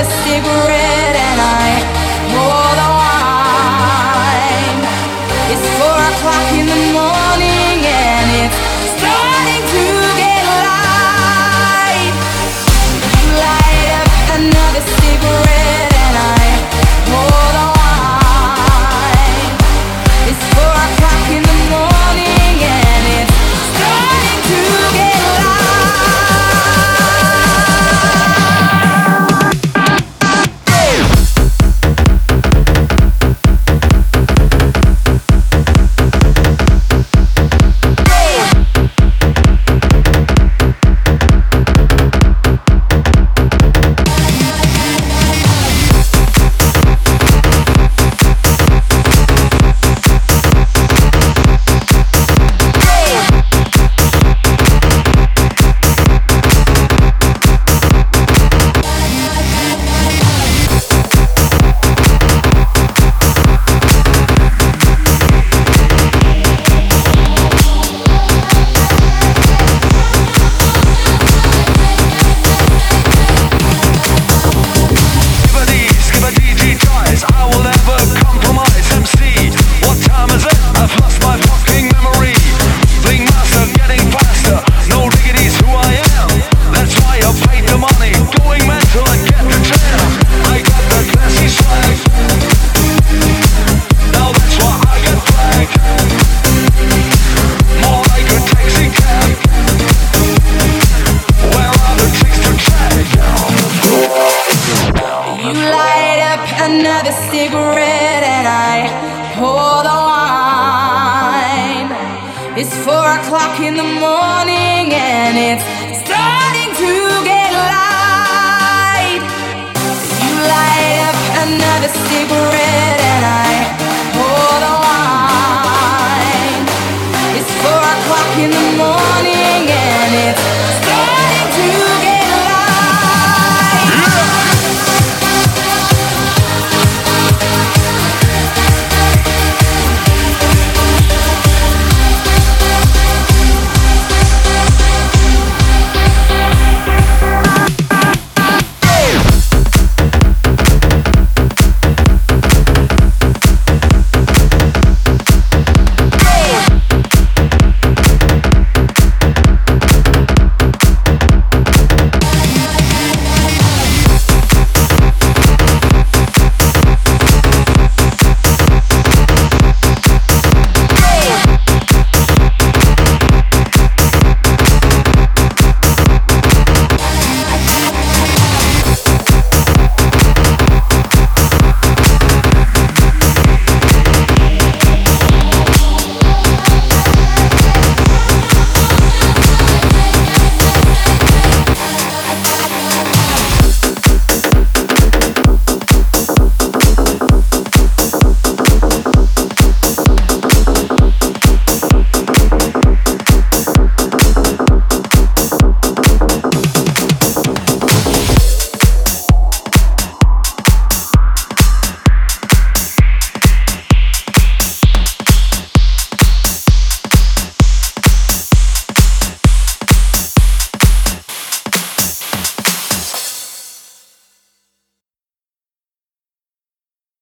It's four o'clock in the morning and it's starting.